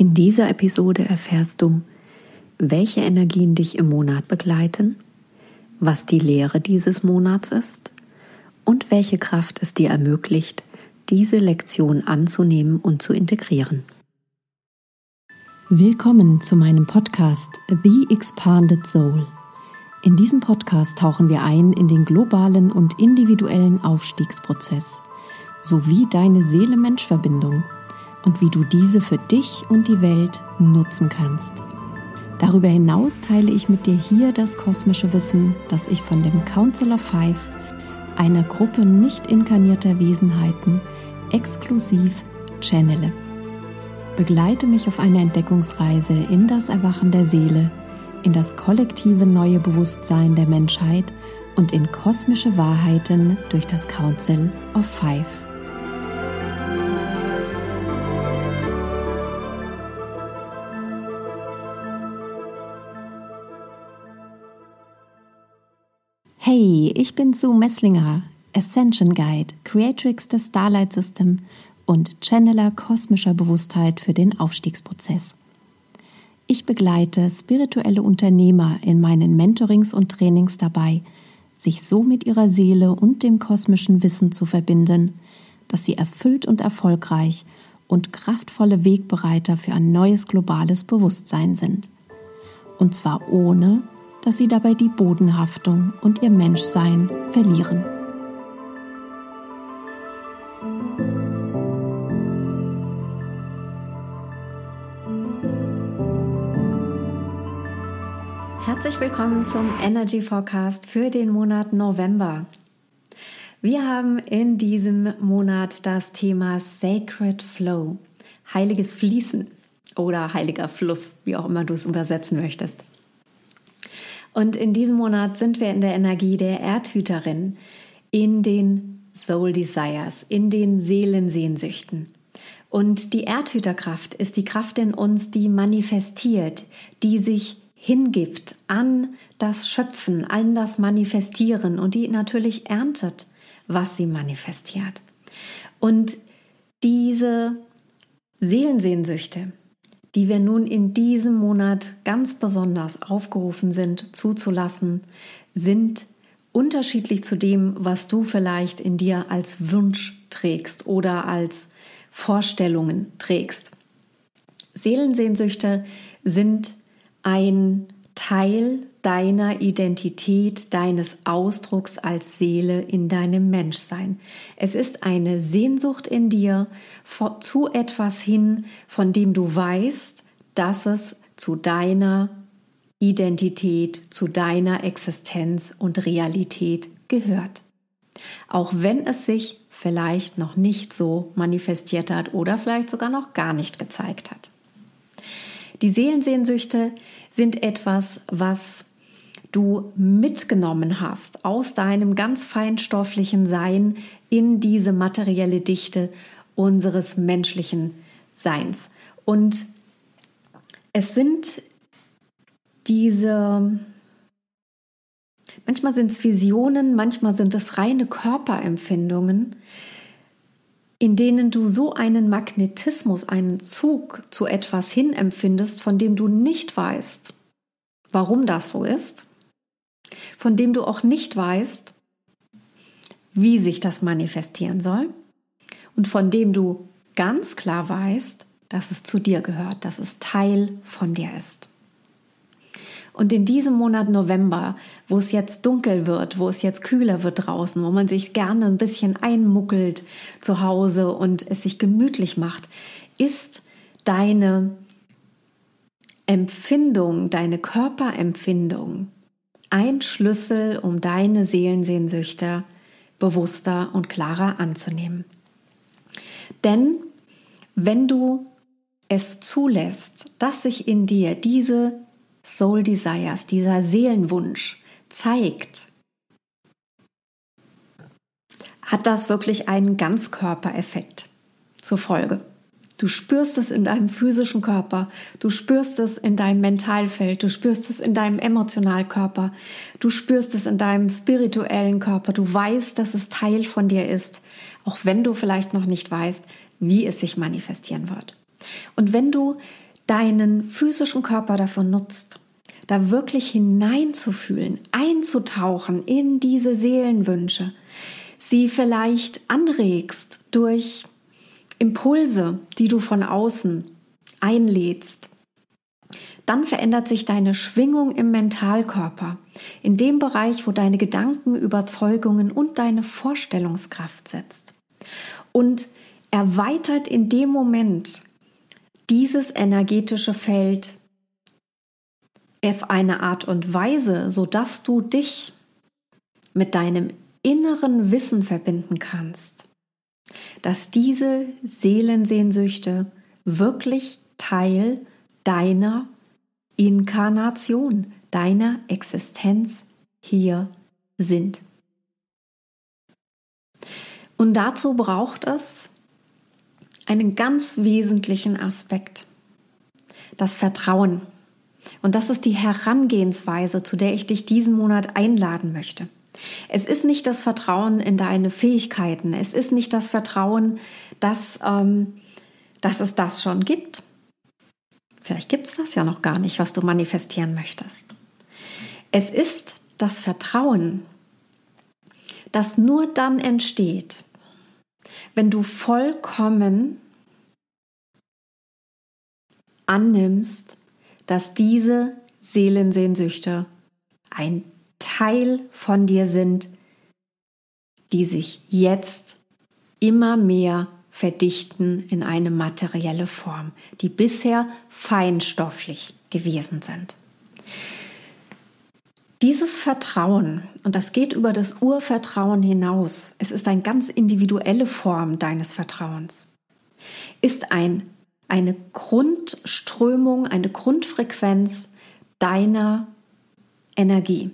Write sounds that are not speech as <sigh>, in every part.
In dieser Episode erfährst du, welche Energien dich im Monat begleiten, was die Lehre dieses Monats ist und welche Kraft es dir ermöglicht, diese Lektion anzunehmen und zu integrieren. Willkommen zu meinem Podcast The Expanded Soul. In diesem Podcast tauchen wir ein in den globalen und individuellen Aufstiegsprozess sowie deine Seele-Mensch-Verbindung und wie du diese für dich und die Welt nutzen kannst. Darüber hinaus teile ich mit dir hier das kosmische Wissen, das ich von dem Council of Five, einer Gruppe nicht inkarnierter Wesenheiten, exklusiv channele. Begleite mich auf eine Entdeckungsreise in das Erwachen der Seele, in das kollektive neue Bewusstsein der Menschheit und in kosmische Wahrheiten durch das Council of Five. Hey, ich bin Sue Messlinger, Ascension Guide, Creatrix des Starlight System und Channeler kosmischer Bewusstheit für den Aufstiegsprozess. Ich begleite spirituelle Unternehmer in meinen Mentorings und Trainings dabei, sich so mit ihrer Seele und dem kosmischen Wissen zu verbinden, dass sie erfüllt und erfolgreich und kraftvolle Wegbereiter für ein neues globales Bewusstsein sind. Und zwar ohne, dass sie dabei die Bodenhaftung und ihr Menschsein verlieren. Herzlich willkommen zum Energy Forecast für den Monat November. Wir haben in diesem Monat das Thema Sacred Flow, heiliges Fließen oder heiliger Fluss, wie auch immer du es übersetzen möchtest. Und in diesem Monat sind wir in der Energie der Erdhüterin, in den Soul Desires, in den Seelensehnsüchten. Und die Erdhüterkraft ist die Kraft in uns, die manifestiert, die sich hingibt an das Schöpfen, an das Manifestieren und die natürlich erntet, was sie manifestiert. Und diese Seelensehnsüchte, die wir nun in diesem Monat ganz besonders aufgerufen sind zuzulassen, sind unterschiedlich zu dem, was du vielleicht in dir als Wunsch trägst oder als Vorstellungen trägst. Seelensehnsüchte sind ein Teil deiner Identität, deines Ausdrucks als Seele in deinem Menschsein. Es ist eine Sehnsucht in dir zu etwas hin, von dem du weißt, dass es zu deiner Identität, zu deiner Existenz und Realität gehört. Auch wenn es sich vielleicht noch nicht so manifestiert hat oder vielleicht sogar noch gar nicht gezeigt hat. Die Seelensehnsüchte sind etwas, was du mitgenommen hast aus deinem ganz feinstofflichen Sein in diese materielle Dichte unseres menschlichen Seins. Und es sind diese, manchmal sind es Visionen, manchmal sind es reine Körperempfindungen, in denen du so einen Magnetismus, einen Zug zu etwas hin empfindest, von dem du nicht weißt, warum das so ist, von dem du auch nicht weißt, wie sich das manifestieren soll und von dem du ganz klar weißt, dass es zu dir gehört, dass es Teil von dir ist. Und in diesem Monat November, wo es jetzt dunkel wird, wo es jetzt kühler wird draußen, wo man sich gerne ein bisschen einmuckelt zu Hause und es sich gemütlich macht, ist deine Empfindung, deine Körperempfindung ein Schlüssel, um deine Seelensehnsüchte bewusster und klarer anzunehmen. Denn wenn du es zulässt, dass sich in dir diese Soul Desires, dieser Seelenwunsch zeigt, hat das wirklich einen Ganzkörpereffekt zur Folge. Du spürst es in deinem physischen Körper, du spürst es in deinem Mentalfeld, du spürst es in deinem Emotionalkörper, du spürst es in deinem spirituellen Körper, du weißt, dass es Teil von dir ist, auch wenn du vielleicht noch nicht weißt, wie es sich manifestieren wird. Und wenn du deinen physischen Körper davon nutzt, da wirklich hineinzufühlen, einzutauchen in diese Seelenwünsche, sie vielleicht anregst durch Impulse, die du von außen einlädst, dann verändert sich deine Schwingung im Mentalkörper, in dem Bereich, wo deine Gedanken, Überzeugungen und deine Vorstellungskraft sitzt. Und erweitert in dem Moment dieses energetische Feld auf eine Art und Weise, sodass du dich mit deinem inneren Wissen verbinden kannst, dass diese Seelensehnsüchte wirklich Teil deiner Inkarnation, deiner Existenz hier sind. Und dazu braucht es einen ganz wesentlichen Aspekt, das Vertrauen. Und das ist die Herangehensweise, zu der ich dich diesen Monat einladen möchte. Es ist nicht das Vertrauen in deine Fähigkeiten, es ist nicht das Vertrauen, dass, ähm, dass es das schon gibt. Vielleicht gibt es das ja noch gar nicht, was du manifestieren möchtest. Es ist das Vertrauen, das nur dann entsteht, wenn du vollkommen annimmst, dass diese Seelensehnsüchte ein Teil von dir sind, die sich jetzt immer mehr verdichten in eine materielle Form, die bisher feinstofflich gewesen sind. Dieses Vertrauen, und das geht über das Urvertrauen hinaus, es ist eine ganz individuelle Form deines Vertrauens, ist ein, eine Grundströmung, eine Grundfrequenz deiner Energie.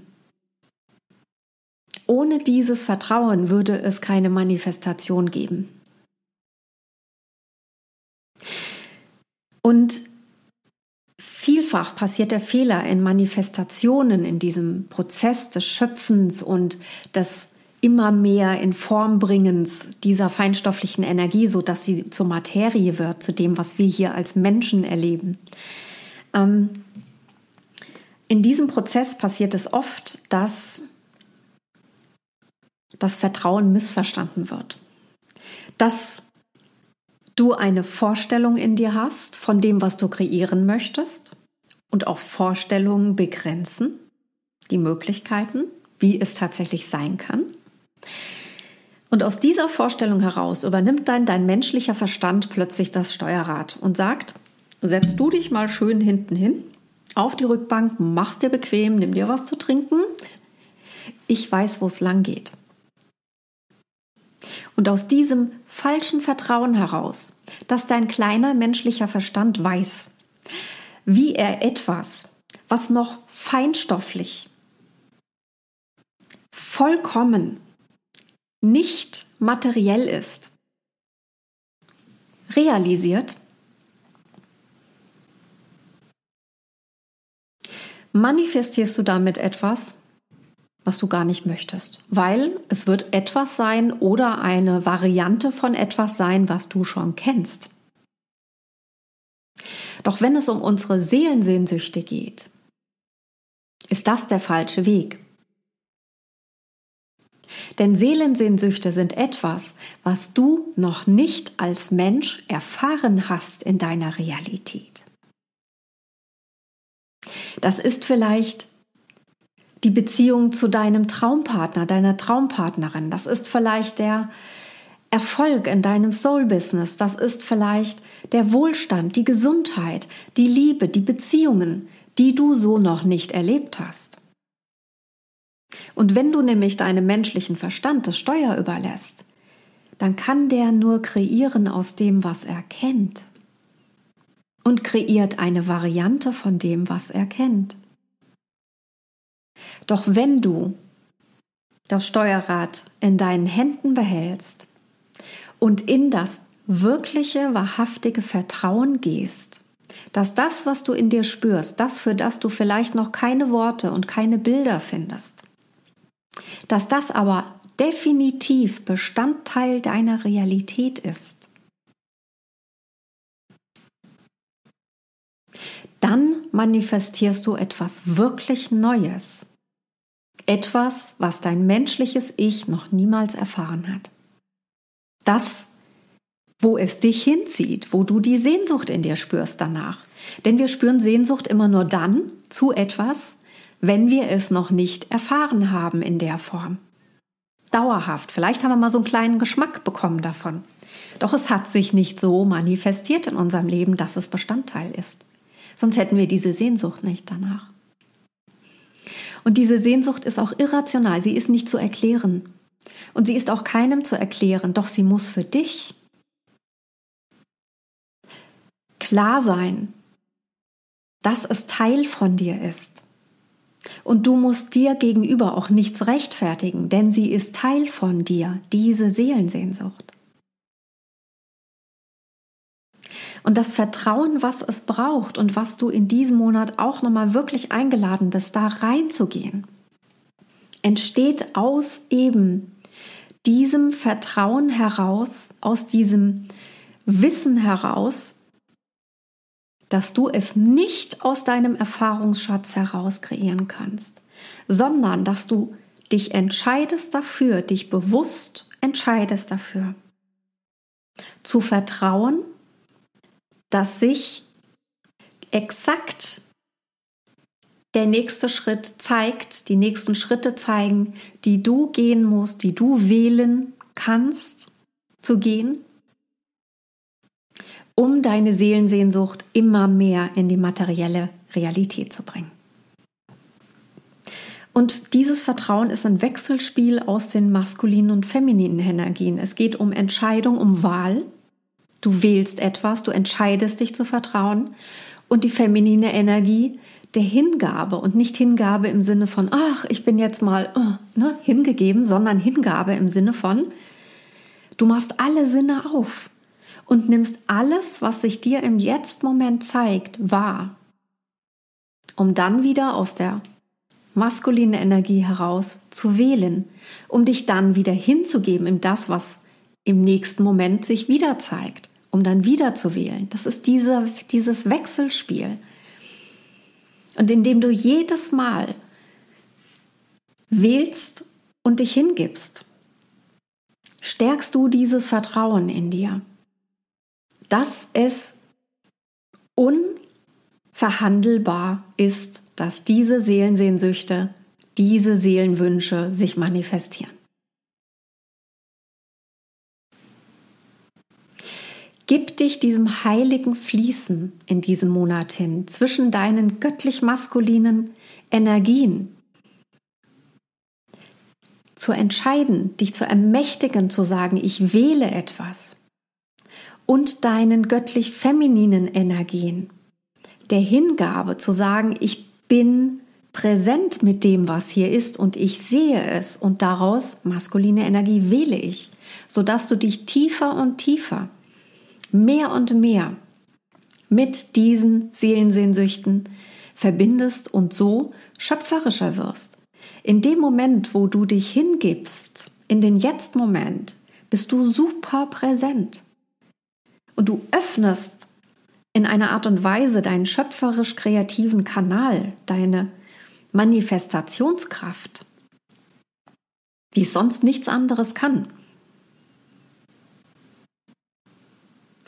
Ohne dieses Vertrauen würde es keine Manifestation geben. Und Vielfach passiert der Fehler in Manifestationen in diesem Prozess des Schöpfens und des immer mehr in Form bringens dieser feinstofflichen Energie, so dass sie zur Materie wird, zu dem, was wir hier als Menschen erleben. Ähm, in diesem Prozess passiert es oft, dass das Vertrauen missverstanden wird. Dass du eine Vorstellung in dir hast von dem, was du kreieren möchtest und auch Vorstellungen begrenzen die Möglichkeiten, wie es tatsächlich sein kann. Und aus dieser Vorstellung heraus übernimmt dann dein menschlicher Verstand plötzlich das Steuerrad und sagt, setz du dich mal schön hinten hin, auf die Rückbank, mach's dir bequem, nimm dir was zu trinken. Ich weiß, wo es lang geht. Und aus diesem falschen Vertrauen heraus, dass dein kleiner menschlicher Verstand weiß, wie er etwas, was noch feinstofflich, vollkommen nicht materiell ist, realisiert, manifestierst du damit etwas, was du gar nicht möchtest, weil es wird etwas sein oder eine Variante von etwas sein, was du schon kennst. Doch wenn es um unsere Seelensehnsüchte geht, ist das der falsche Weg. Denn Seelensehnsüchte sind etwas, was du noch nicht als Mensch erfahren hast in deiner Realität. Das ist vielleicht die Beziehung zu deinem Traumpartner, deiner Traumpartnerin. Das ist vielleicht der Erfolg in deinem Soul-Business. Das ist vielleicht der Wohlstand, die Gesundheit, die Liebe, die Beziehungen, die du so noch nicht erlebt hast. Und wenn du nämlich deinem menschlichen Verstand das Steuer überlässt, dann kann der nur kreieren aus dem, was er kennt. Und kreiert eine Variante von dem, was er kennt. Doch wenn du das Steuerrad in deinen Händen behältst und in das wirkliche, wahrhaftige Vertrauen gehst, dass das, was du in dir spürst, das, für das du vielleicht noch keine Worte und keine Bilder findest, dass das aber definitiv Bestandteil deiner Realität ist, dann manifestierst du etwas wirklich Neues. Etwas, was dein menschliches Ich noch niemals erfahren hat. Das, wo es dich hinzieht, wo du die Sehnsucht in dir spürst danach. Denn wir spüren Sehnsucht immer nur dann zu etwas, wenn wir es noch nicht erfahren haben in der Form. Dauerhaft. Vielleicht haben wir mal so einen kleinen Geschmack bekommen davon. Doch es hat sich nicht so manifestiert in unserem Leben, dass es Bestandteil ist. Sonst hätten wir diese Sehnsucht nicht danach. Und diese Sehnsucht ist auch irrational, sie ist nicht zu erklären. Und sie ist auch keinem zu erklären, doch sie muss für dich klar sein, dass es Teil von dir ist. Und du musst dir gegenüber auch nichts rechtfertigen, denn sie ist Teil von dir, diese Seelensehnsucht. Und das Vertrauen, was es braucht und was du in diesem Monat auch nochmal wirklich eingeladen bist, da reinzugehen, entsteht aus eben diesem Vertrauen heraus, aus diesem Wissen heraus, dass du es nicht aus deinem Erfahrungsschatz heraus kreieren kannst, sondern dass du dich entscheidest dafür, dich bewusst entscheidest dafür, zu vertrauen, dass sich exakt der nächste Schritt zeigt, die nächsten Schritte zeigen, die du gehen musst, die du wählen kannst zu gehen, um deine Seelensehnsucht immer mehr in die materielle Realität zu bringen. Und dieses Vertrauen ist ein Wechselspiel aus den maskulinen und femininen Energien. Es geht um Entscheidung, um Wahl. Du wählst etwas, du entscheidest dich zu vertrauen. Und die feminine Energie der Hingabe und nicht Hingabe im Sinne von, ach, ich bin jetzt mal oh, ne, hingegeben, sondern Hingabe im Sinne von, du machst alle Sinne auf und nimmst alles, was sich dir im Jetzt-Moment zeigt, wahr, um dann wieder aus der maskulinen Energie heraus zu wählen, um dich dann wieder hinzugeben in das, was im nächsten Moment sich wieder zeigt, um dann wieder zu wählen. Das ist diese, dieses Wechselspiel. Und indem du jedes Mal wählst und dich hingibst, stärkst du dieses Vertrauen in dir dass es unverhandelbar ist, dass diese Seelensehnsüchte, diese Seelenwünsche sich manifestieren. Gib dich diesem heiligen Fließen in diesem Monat hin zwischen deinen göttlich-maskulinen Energien. Zu entscheiden, dich zu ermächtigen, zu sagen, ich wähle etwas und deinen göttlich femininen Energien, der Hingabe zu sagen, ich bin präsent mit dem, was hier ist und ich sehe es und daraus maskuline Energie wähle ich, sodass du dich tiefer und tiefer, mehr und mehr mit diesen Seelensehnsüchten verbindest und so schöpferischer wirst. In dem Moment, wo du dich hingibst, in den Jetzt-Moment, bist du super präsent und du öffnest in einer Art und Weise deinen schöpferisch kreativen Kanal, deine Manifestationskraft, wie es sonst nichts anderes kann.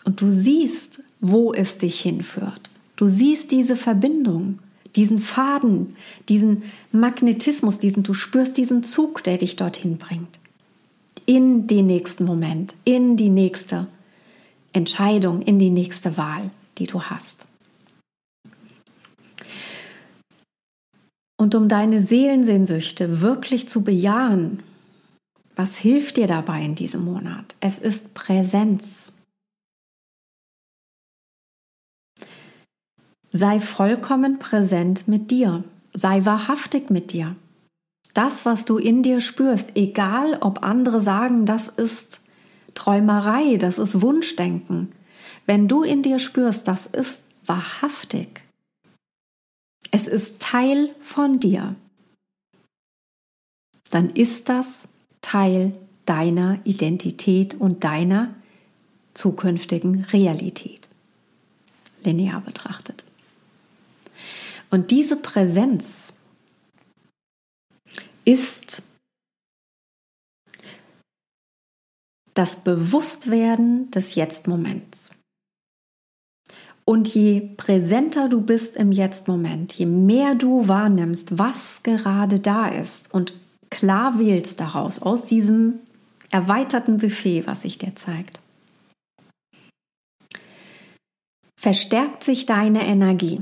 Und du siehst, wo es dich hinführt. Du siehst diese Verbindung, diesen Faden, diesen Magnetismus, diesen, du spürst diesen Zug, der dich dorthin bringt. In den nächsten Moment, in die nächste Entscheidung in die nächste Wahl, die du hast. Und um deine Seelensehnsüchte wirklich zu bejahen, was hilft dir dabei in diesem Monat? Es ist Präsenz. Sei vollkommen präsent mit dir. Sei wahrhaftig mit dir. Das, was du in dir spürst, egal ob andere sagen, das ist Träumerei, das ist Wunschdenken. Wenn du in dir spürst, das ist wahrhaftig. Es ist Teil von dir. Dann ist das Teil deiner Identität und deiner zukünftigen Realität. Linear betrachtet. Und diese Präsenz ist das Bewusstwerden des Jetzt-Moments. Und je präsenter du bist im Jetzt-Moment, je mehr du wahrnimmst, was gerade da ist und klar wählst daraus, aus diesem erweiterten Buffet, was sich dir zeigt, verstärkt sich deine Energie.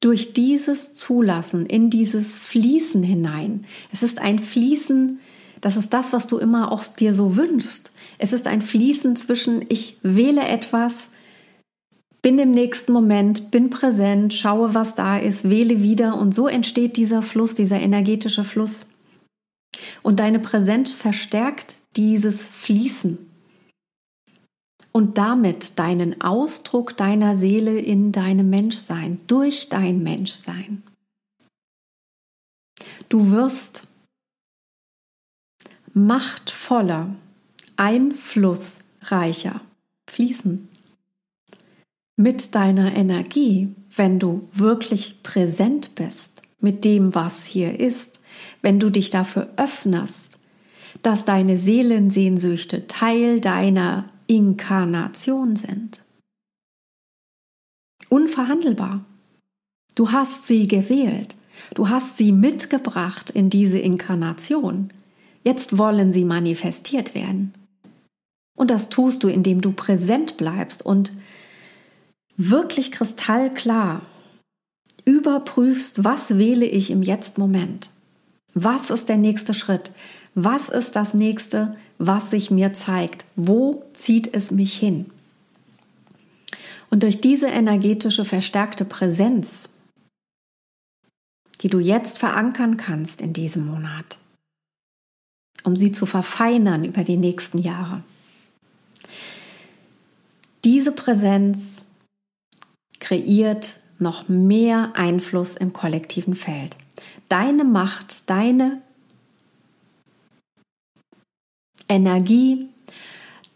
Durch dieses Zulassen in dieses Fließen hinein. Es ist ein Fließen, das ist das, was du immer auch dir so wünschst. Es ist ein Fließen zwischen ich wähle etwas, bin im nächsten Moment, bin präsent, schaue, was da ist, wähle wieder und so entsteht dieser Fluss, dieser energetische Fluss. Und deine Präsenz verstärkt dieses Fließen und damit deinen Ausdruck deiner Seele in deinem Menschsein, durch dein Menschsein. Du wirst machtvoller, einflussreicher fließen mit deiner Energie, wenn du wirklich präsent bist mit dem, was hier ist, wenn du dich dafür öffnest, dass deine Seelensehnsüchte Teil deiner Inkarnation sind. Unverhandelbar. Du hast sie gewählt. Du hast sie mitgebracht in diese Inkarnation. Jetzt wollen sie manifestiert werden. Und das tust du, indem du präsent bleibst und wirklich kristallklar überprüfst, was wähle ich im Jetzt-Moment? Was ist der nächste Schritt? Was ist das nächste, was sich mir zeigt? Wo zieht es mich hin? Und durch diese energetische verstärkte Präsenz, die du jetzt verankern kannst in diesem Monat, um sie zu verfeinern über die nächsten Jahre. Diese Präsenz kreiert noch mehr Einfluss im kollektiven Feld. Deine Macht, deine Energie,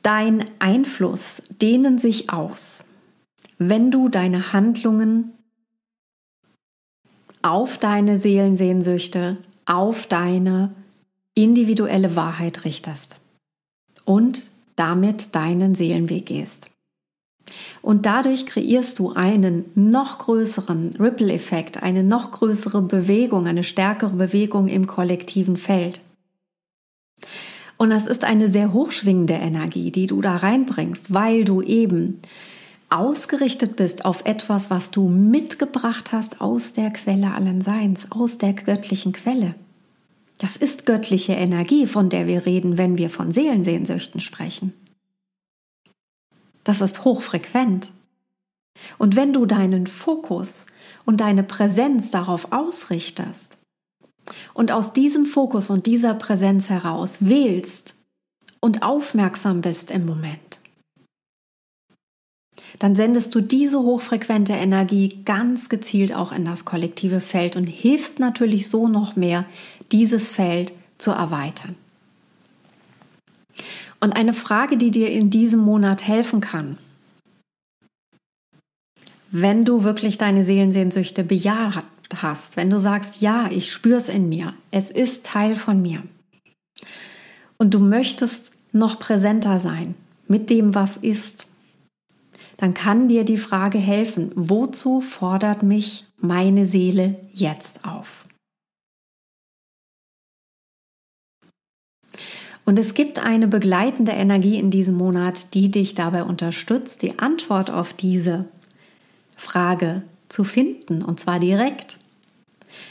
dein Einfluss dehnen sich aus, wenn du deine Handlungen auf deine Seelensehnsüchte, auf deine individuelle Wahrheit richtest und damit deinen Seelenweg gehst. Und dadurch kreierst du einen noch größeren Ripple-Effekt, eine noch größere Bewegung, eine stärkere Bewegung im kollektiven Feld. Und das ist eine sehr hochschwingende Energie, die du da reinbringst, weil du eben ausgerichtet bist auf etwas, was du mitgebracht hast aus der Quelle allen Seins, aus der göttlichen Quelle. Das ist göttliche Energie, von der wir reden, wenn wir von Seelensehnsüchten sprechen. Das ist hochfrequent. Und wenn du deinen Fokus und deine Präsenz darauf ausrichtest und aus diesem Fokus und dieser Präsenz heraus wählst und aufmerksam bist im Moment, dann sendest du diese hochfrequente Energie ganz gezielt auch in das kollektive Feld und hilfst natürlich so noch mehr, dieses Feld zu erweitern. Und eine Frage, die dir in diesem Monat helfen kann, wenn du wirklich deine Seelensehnsüchte bejaht hast, wenn du sagst, ja, ich spüre es in mir, es ist Teil von mir und du möchtest noch präsenter sein mit dem, was ist, dann kann dir die Frage helfen, wozu fordert mich meine Seele jetzt auf? Und es gibt eine begleitende Energie in diesem Monat, die dich dabei unterstützt, die Antwort auf diese Frage zu finden, und zwar direkt.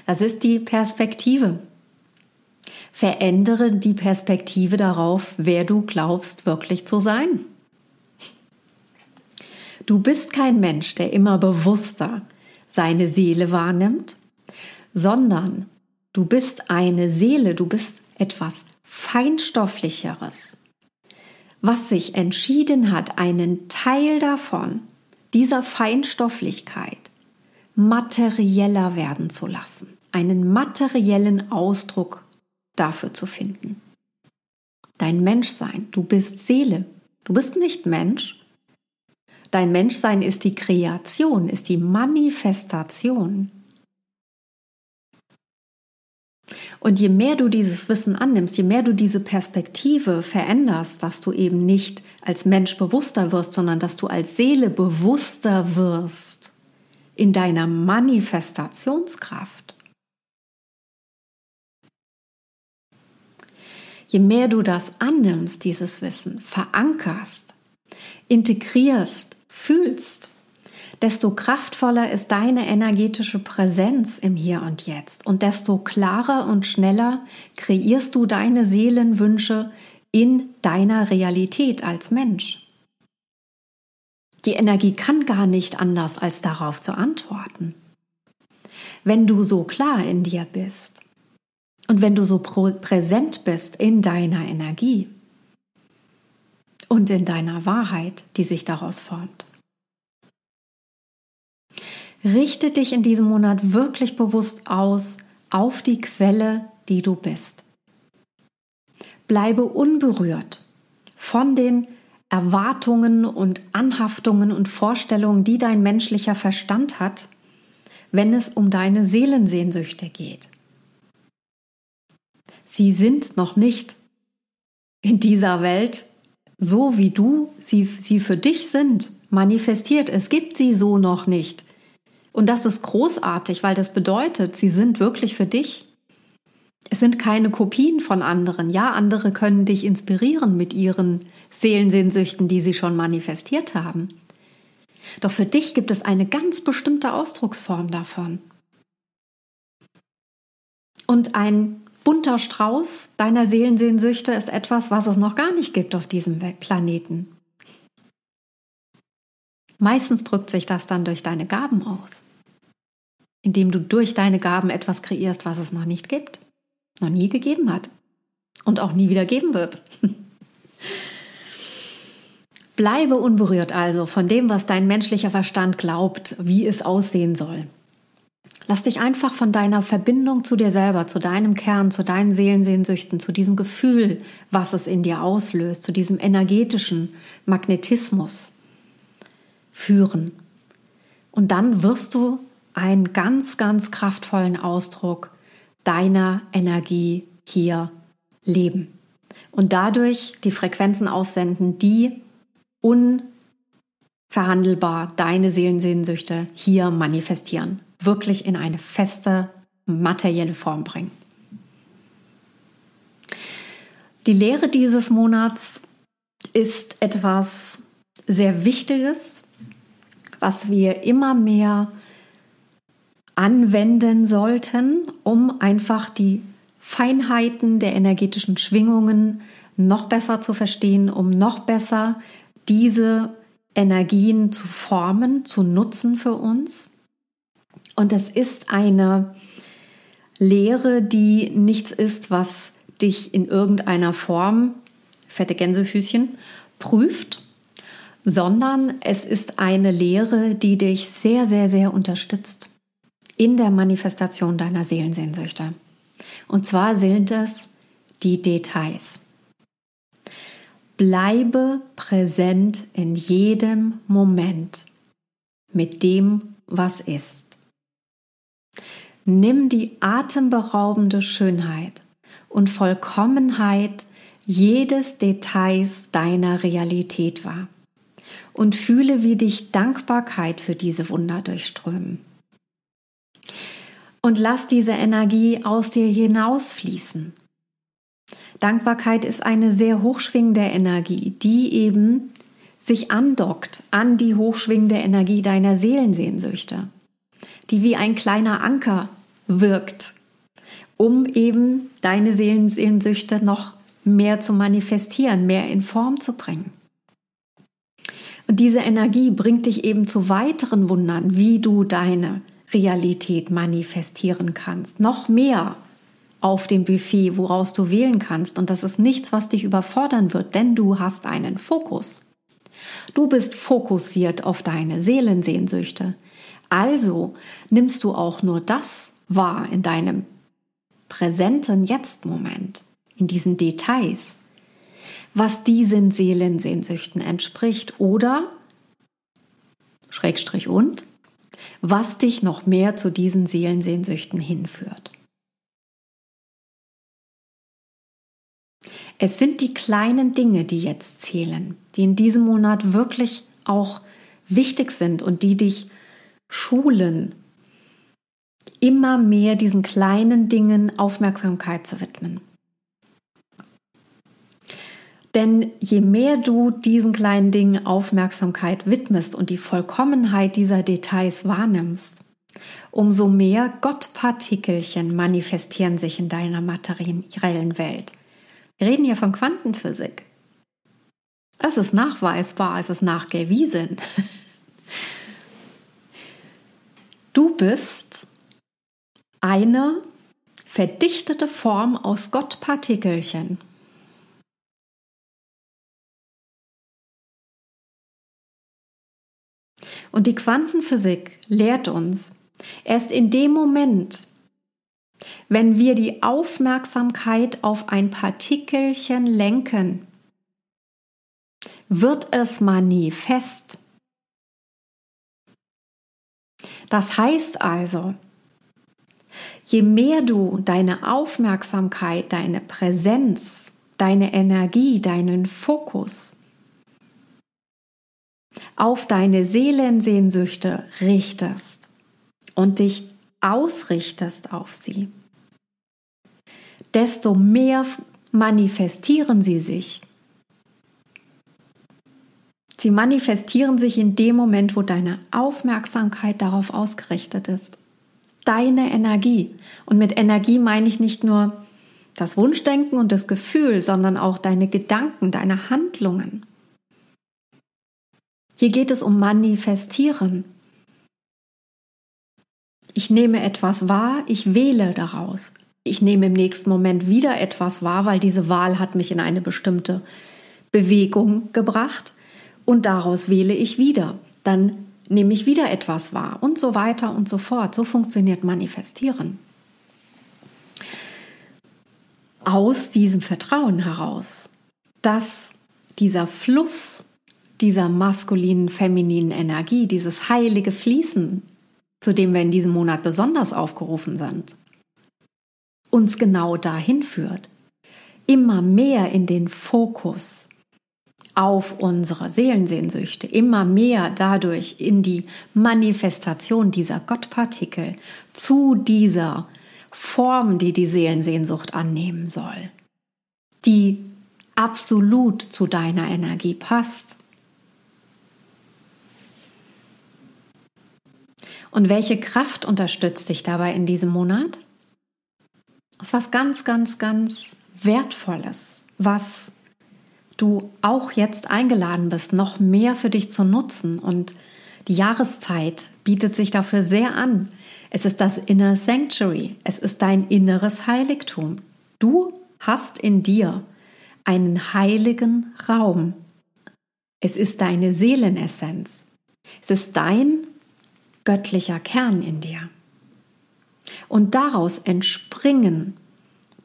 Das ist die Perspektive. Verändere die Perspektive darauf, wer du glaubst wirklich zu sein. Du bist kein Mensch, der immer bewusster seine Seele wahrnimmt, sondern du bist eine Seele, du bist etwas feinstofflicheres, was sich entschieden hat, einen Teil davon, dieser Feinstofflichkeit, materieller werden zu lassen, einen materiellen Ausdruck dafür zu finden. Dein Menschsein, du bist Seele, du bist nicht Mensch, Dein Menschsein ist die Kreation, ist die Manifestation. Und je mehr du dieses Wissen annimmst, je mehr du diese Perspektive veränderst, dass du eben nicht als Mensch bewusster wirst, sondern dass du als Seele bewusster wirst in deiner Manifestationskraft. Je mehr du das annimmst, dieses Wissen, verankerst, integrierst, fühlst, desto kraftvoller ist deine energetische Präsenz im Hier und Jetzt und desto klarer und schneller kreierst du deine Seelenwünsche in deiner Realität als Mensch. Die Energie kann gar nicht anders, als darauf zu antworten. Wenn du so klar in dir bist und wenn du so präsent bist in deiner Energie und in deiner Wahrheit, die sich daraus formt. Richte dich in diesem Monat wirklich bewusst aus auf die Quelle, die du bist. Bleibe unberührt von den Erwartungen und Anhaftungen und Vorstellungen, die dein menschlicher Verstand hat, wenn es um deine Seelensehnsüchte geht. Sie sind noch nicht in dieser Welt so, wie du sie, sie für dich sind, manifestiert. Es gibt sie so noch nicht. Und das ist großartig, weil das bedeutet, sie sind wirklich für dich. Es sind keine Kopien von anderen. Ja, andere können dich inspirieren mit ihren Seelensehnsüchten, die sie schon manifestiert haben. Doch für dich gibt es eine ganz bestimmte Ausdrucksform davon. Und ein bunter Strauß deiner Seelensehnsüchte ist etwas, was es noch gar nicht gibt auf diesem Planeten. Meistens drückt sich das dann durch deine Gaben aus, indem du durch deine Gaben etwas kreierst, was es noch nicht gibt, noch nie gegeben hat und auch nie wieder geben wird. <laughs> Bleibe unberührt also von dem, was dein menschlicher Verstand glaubt, wie es aussehen soll. Lass dich einfach von deiner Verbindung zu dir selber, zu deinem Kern, zu deinen Seelensehnsüchten, zu diesem Gefühl, was es in dir auslöst, zu diesem energetischen Magnetismus führen. Und dann wirst du einen ganz, ganz kraftvollen Ausdruck deiner Energie hier leben. Und dadurch die Frequenzen aussenden, die unverhandelbar deine Seelensehnsüchte hier manifestieren. Wirklich in eine feste, materielle Form bringen. Die Lehre dieses Monats ist etwas sehr Wichtiges, was wir immer mehr anwenden sollten, um einfach die Feinheiten der energetischen Schwingungen noch besser zu verstehen, um noch besser diese Energien zu formen, zu nutzen für uns. Und es ist eine Lehre, die nichts ist, was dich in irgendeiner Form, fette Gänsefüßchen, prüft, sondern es ist eine Lehre, die dich sehr, sehr, sehr unterstützt in der Manifestation deiner Seelensehnsüchte. Und zwar sind es die Details. Bleibe präsent in jedem Moment mit dem, was ist. Nimm die atemberaubende Schönheit und Vollkommenheit jedes Details deiner Realität wahr und fühle, wie dich Dankbarkeit für diese Wunder durchströmen. Und lass diese Energie aus dir hinausfließen. Dankbarkeit ist eine sehr hochschwingende Energie, die eben sich andockt an die hochschwingende Energie deiner Seelensehnsüchte, die wie ein kleiner Anker wirkt, um eben deine Seelensehnsüchte noch mehr zu manifestieren, mehr in Form zu bringen. Und diese Energie bringt dich eben zu weiteren Wundern, wie du deine Realität manifestieren kannst. Noch mehr auf dem Buffet, woraus du wählen kannst. Und das ist nichts, was dich überfordern wird, denn du hast einen Fokus. Du bist fokussiert auf deine Seelensehnsüchte. Also nimmst du auch nur das wahr in deinem präsenten Jetzt-Moment, in diesen Details, was diesen Seelensehnsüchten entspricht oder Schrägstrich und, was dich noch mehr zu diesen Seelensehnsüchten hinführt. Es sind die kleinen Dinge, die jetzt zählen, die in diesem Monat wirklich auch wichtig sind und die dich schulen, immer mehr diesen kleinen Dingen Aufmerksamkeit zu widmen. Denn je mehr du diesen kleinen Dingen Aufmerksamkeit widmest und die Vollkommenheit dieser Details wahrnimmst, umso mehr Gottpartikelchen manifestieren sich in deiner materiellen Welt. Wir reden hier von Quantenphysik. Es ist nachweisbar, es ist nachgewiesen. <laughs> Du bist eine verdichtete Form aus Gottpartikelchen. Und die Quantenphysik lehrt uns, erst in dem Moment, wenn wir die Aufmerksamkeit auf ein Partikelchen lenken, wird es manifest. Das heißt also, je mehr du deine Aufmerksamkeit, deine Präsenz, deine Energie, deinen Fokus auf deine Seelensehnsüchte richtest und dich ausrichtest auf sie, desto mehr manifestieren sie sich. Sie manifestieren sich in dem Moment, wo deine Aufmerksamkeit darauf ausgerichtet ist. Deine Energie. Und mit Energie meine ich nicht nur das Wunschdenken und das Gefühl, sondern auch deine Gedanken, deine Handlungen. Hier geht es um Manifestieren. Ich nehme etwas wahr, ich wähle daraus. Ich nehme im nächsten Moment wieder etwas wahr, weil diese Wahl hat mich in eine bestimmte Bewegung gebracht und daraus wähle ich wieder. Dann nehme ich wieder etwas wahr und so weiter und so fort. So funktioniert Manifestieren. Aus diesem Vertrauen heraus, dass dieser Fluss dieser maskulinen, femininen Energie, dieses heilige Fließen, zu dem wir in diesem Monat besonders aufgerufen sind, uns genau dahin führt, immer mehr in den Fokus auf unsere Seelensehnsüchte, immer mehr dadurch in die Manifestation dieser Gottpartikel zu dieser Form, die die Seelensehnsucht annehmen soll, die absolut zu deiner Energie passt Und welche Kraft unterstützt dich dabei in diesem Monat? Das ist was ganz, ganz, ganz Wertvolles, was du auch jetzt eingeladen bist, noch mehr für dich zu nutzen. Und die Jahreszeit bietet sich dafür sehr an. Es ist das Inner Sanctuary. Es ist dein inneres Heiligtum. Du hast in dir einen heiligen Raum. Es ist deine Seelenessenz. Es ist dein göttlicher Kern in dir. Und daraus entspringen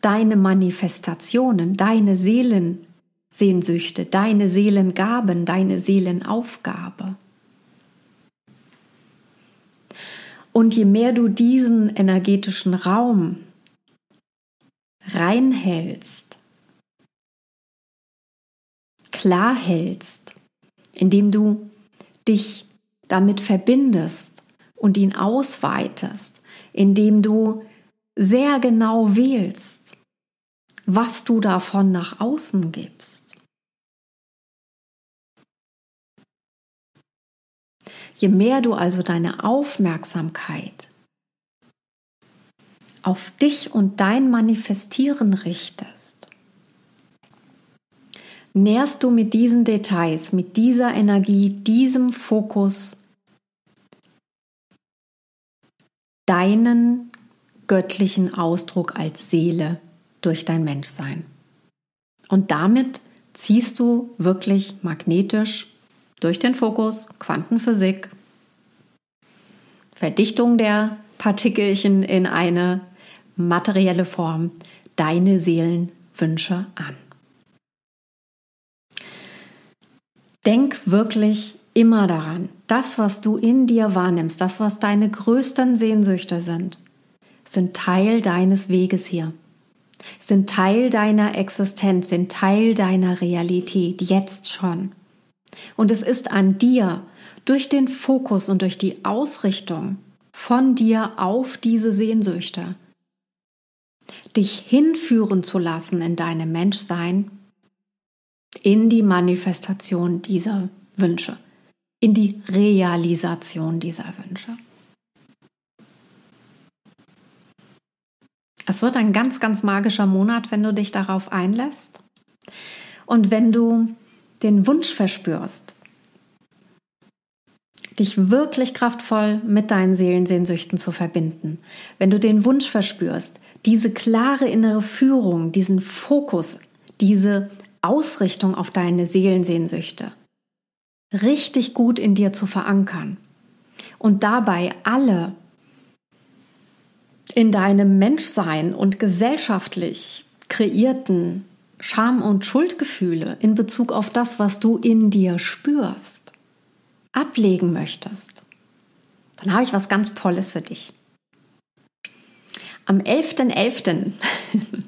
deine Manifestationen, deine Seelensehnsüchte, deine Seelengaben, deine Seelenaufgabe. Und je mehr du diesen energetischen Raum reinhältst, klar hältst, indem du dich damit verbindest, und ihn ausweitest, indem du sehr genau wählst, was du davon nach außen gibst. Je mehr du also deine Aufmerksamkeit auf dich und dein Manifestieren richtest, nährst du mit diesen Details, mit dieser Energie, diesem Fokus deinen göttlichen Ausdruck als Seele durch dein Menschsein. Und damit ziehst du wirklich magnetisch durch den Fokus Quantenphysik, Verdichtung der Partikelchen in eine materielle Form deine Seelenwünsche an. Denk wirklich immer daran, das, was du in dir wahrnimmst, das, was deine größten Sehnsüchte sind, sind Teil deines Weges hier, sind Teil deiner Existenz, sind Teil deiner Realität, jetzt schon. Und es ist an dir, durch den Fokus und durch die Ausrichtung von dir auf diese Sehnsüchte, dich hinführen zu lassen in deinem Menschsein, in die Manifestation dieser Wünsche, in die Realisation dieser Wünsche. Es wird ein ganz, ganz magischer Monat, wenn du dich darauf einlässt und wenn du den Wunsch verspürst, dich wirklich kraftvoll mit deinen Seelensehnsüchten zu verbinden. Wenn du den Wunsch verspürst, diese klare innere Führung, diesen Fokus, diese Ausrichtung auf deine Seelensehnsüchte richtig gut in dir zu verankern und dabei alle in deinem Menschsein und gesellschaftlich kreierten Scham- und Schuldgefühle in Bezug auf das, was du in dir spürst, ablegen möchtest, dann habe ich was ganz Tolles für dich. Am 11.11. .11. <laughs>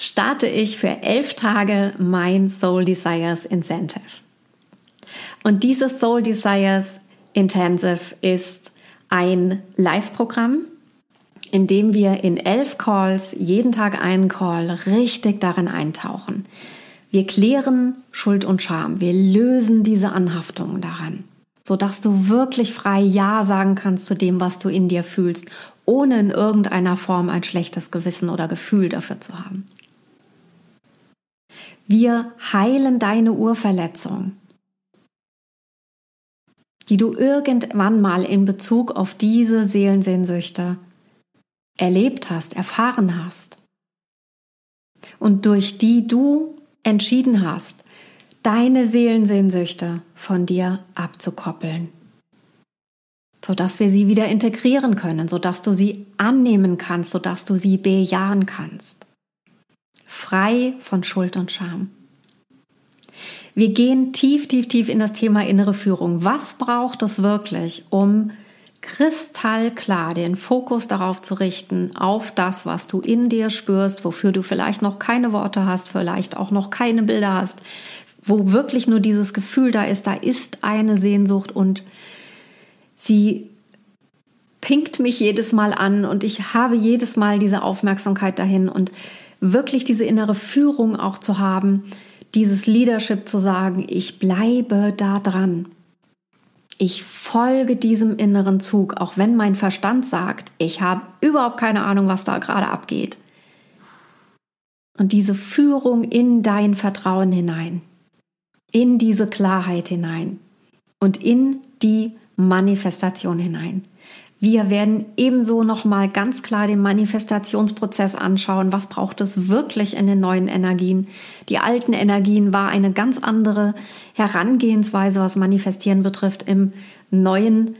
starte ich für elf Tage mein Soul Desires Incentive. Und dieses Soul Desires Intensive ist ein Live-Programm, in dem wir in elf Calls, jeden Tag einen Call, richtig darin eintauchen. Wir klären Schuld und Scham. Wir lösen diese Anhaftungen daran, sodass du wirklich frei Ja sagen kannst zu dem, was du in dir fühlst, ohne in irgendeiner Form ein schlechtes Gewissen oder Gefühl dafür zu haben. Wir heilen deine Urverletzung, die du irgendwann mal in Bezug auf diese Seelensehnsüchte erlebt hast, erfahren hast und durch die du entschieden hast, deine Seelensehnsüchte von dir abzukoppeln, sodass wir sie wieder integrieren können, sodass du sie annehmen kannst, sodass du sie bejahen kannst. Frei von Schuld und Scham. Wir gehen tief, tief, tief in das Thema innere Führung. Was braucht es wirklich, um kristallklar den Fokus darauf zu richten, auf das, was du in dir spürst, wofür du vielleicht noch keine Worte hast, vielleicht auch noch keine Bilder hast, wo wirklich nur dieses Gefühl da ist, da ist eine Sehnsucht und sie pinkt mich jedes Mal an und ich habe jedes Mal diese Aufmerksamkeit dahin und wirklich diese innere Führung auch zu haben, dieses Leadership zu sagen, ich bleibe da dran. Ich folge diesem inneren Zug, auch wenn mein Verstand sagt, ich habe überhaupt keine Ahnung, was da gerade abgeht. Und diese Führung in dein Vertrauen hinein, in diese Klarheit hinein und in die Manifestation hinein. Wir werden ebenso nochmal ganz klar den Manifestationsprozess anschauen. Was braucht es wirklich in den neuen Energien? Die alten Energien war eine ganz andere Herangehensweise, was Manifestieren betrifft, im neuen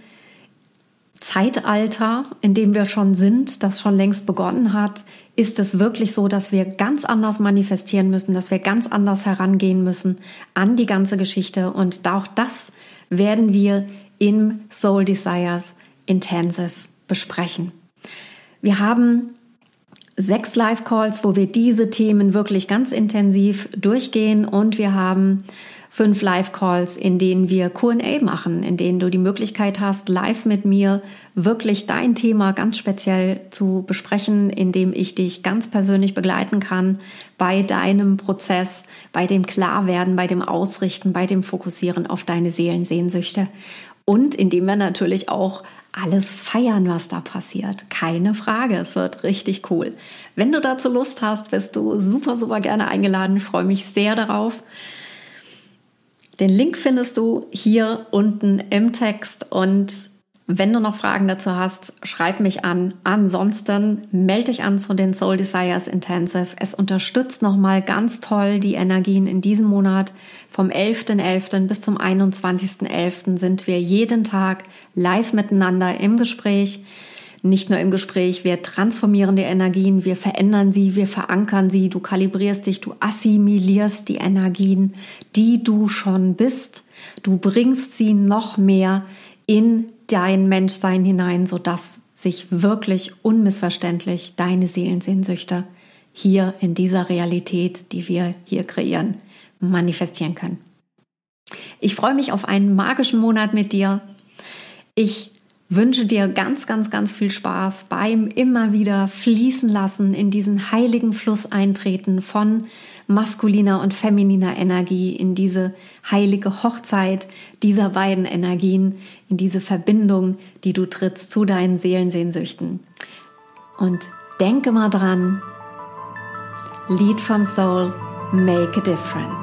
Zeitalter, in dem wir schon sind, das schon längst begonnen hat, ist es wirklich so, dass wir ganz anders manifestieren müssen, dass wir ganz anders herangehen müssen an die ganze Geschichte. Und auch das werden wir im Soul Desires Intensive besprechen. Wir haben sechs Live-Calls, wo wir diese Themen wirklich ganz intensiv durchgehen und wir haben fünf Live-Calls, in denen wir QA machen, in denen du die Möglichkeit hast, live mit mir wirklich dein Thema ganz speziell zu besprechen, indem ich dich ganz persönlich begleiten kann bei deinem Prozess, bei dem Klarwerden, bei dem Ausrichten, bei dem Fokussieren auf deine Seelensehnsüchte und indem wir natürlich auch alles feiern, was da passiert. Keine Frage, es wird richtig cool. Wenn du dazu Lust hast, bist du super, super gerne eingeladen. Ich freue mich sehr darauf. Den Link findest du hier unten im Text und wenn du noch Fragen dazu hast, schreib mich an. Ansonsten melde dich an zu den Soul Desires Intensive. Es unterstützt nochmal ganz toll die Energien in diesem Monat. Vom 11.11. .11. bis zum 21.11. sind wir jeden Tag live miteinander im Gespräch. nicht nur im Gespräch, wir transformieren die Energien, wir verändern sie, wir verankern sie, du kalibrierst dich, du assimilierst die Energien, die du schon bist, du bringst sie noch mehr in dein Menschsein hinein, sodass sich wirklich unmissverständlich deine Seelensehnsüchte hier in dieser Realität, die wir hier kreieren, manifestieren können. Ich freue mich auf einen magischen Monat mit dir. Ich wünsche dir ganz, ganz, ganz viel Spaß beim immer wieder fließen lassen, in diesen heiligen Fluss eintreten von maskuliner und femininer Energie, in diese heilige Hochzeit dieser beiden Energien, in diese Verbindung, die du trittst zu deinen Seelensehnsüchten. Und denke mal dran, Lead from Soul, make a difference.